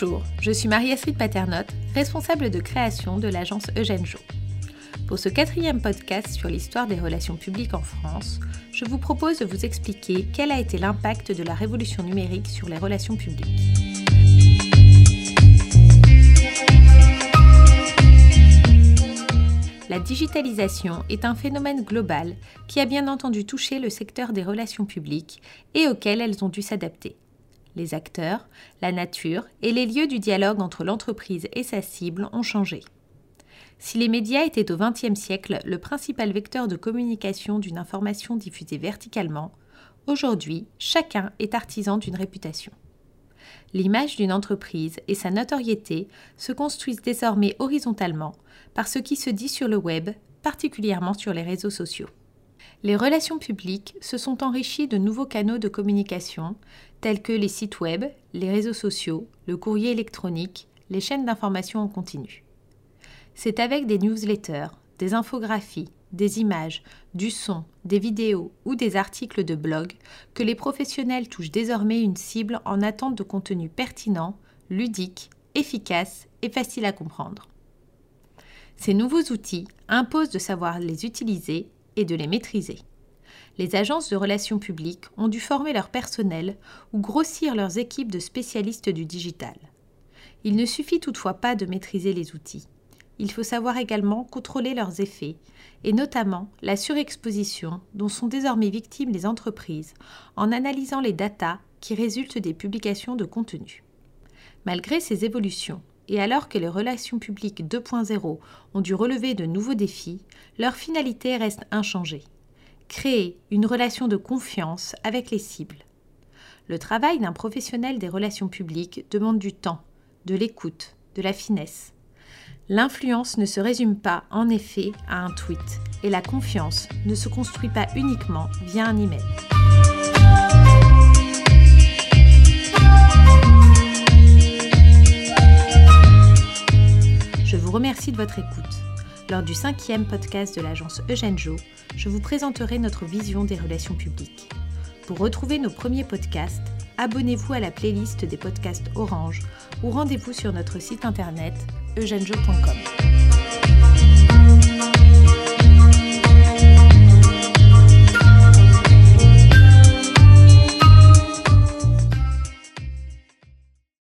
Bonjour, je suis Marie-Astrid Paternotte, responsable de création de l'agence Eugène Jo. Pour ce quatrième podcast sur l'histoire des relations publiques en France, je vous propose de vous expliquer quel a été l'impact de la révolution numérique sur les relations publiques. La digitalisation est un phénomène global qui a bien entendu touché le secteur des relations publiques et auquel elles ont dû s'adapter. Les acteurs, la nature et les lieux du dialogue entre l'entreprise et sa cible ont changé. Si les médias étaient au XXe siècle le principal vecteur de communication d'une information diffusée verticalement, aujourd'hui, chacun est artisan d'une réputation. L'image d'une entreprise et sa notoriété se construisent désormais horizontalement par ce qui se dit sur le web, particulièrement sur les réseaux sociaux. Les relations publiques se sont enrichies de nouveaux canaux de communication tels que les sites web, les réseaux sociaux, le courrier électronique, les chaînes d'information en continu. C'est avec des newsletters, des infographies, des images, du son, des vidéos ou des articles de blog que les professionnels touchent désormais une cible en attente de contenu pertinent, ludique, efficace et facile à comprendre. Ces nouveaux outils imposent de savoir les utiliser et de les maîtriser. Les agences de relations publiques ont dû former leur personnel ou grossir leurs équipes de spécialistes du digital. Il ne suffit toutefois pas de maîtriser les outils. Il faut savoir également contrôler leurs effets, et notamment la surexposition dont sont désormais victimes les entreprises en analysant les datas qui résultent des publications de contenu. Malgré ces évolutions, et alors que les relations publiques 2.0 ont dû relever de nouveaux défis, leur finalité reste inchangée. Créer une relation de confiance avec les cibles. Le travail d'un professionnel des relations publiques demande du temps, de l'écoute, de la finesse. L'influence ne se résume pas, en effet, à un tweet, et la confiance ne se construit pas uniquement via un email. Remercie de votre écoute. Lors du cinquième podcast de l'agence Eugène Jo, je vous présenterai notre vision des relations publiques. Pour retrouver nos premiers podcasts, abonnez-vous à la playlist des podcasts Orange ou rendez-vous sur notre site internet eugenejo.com.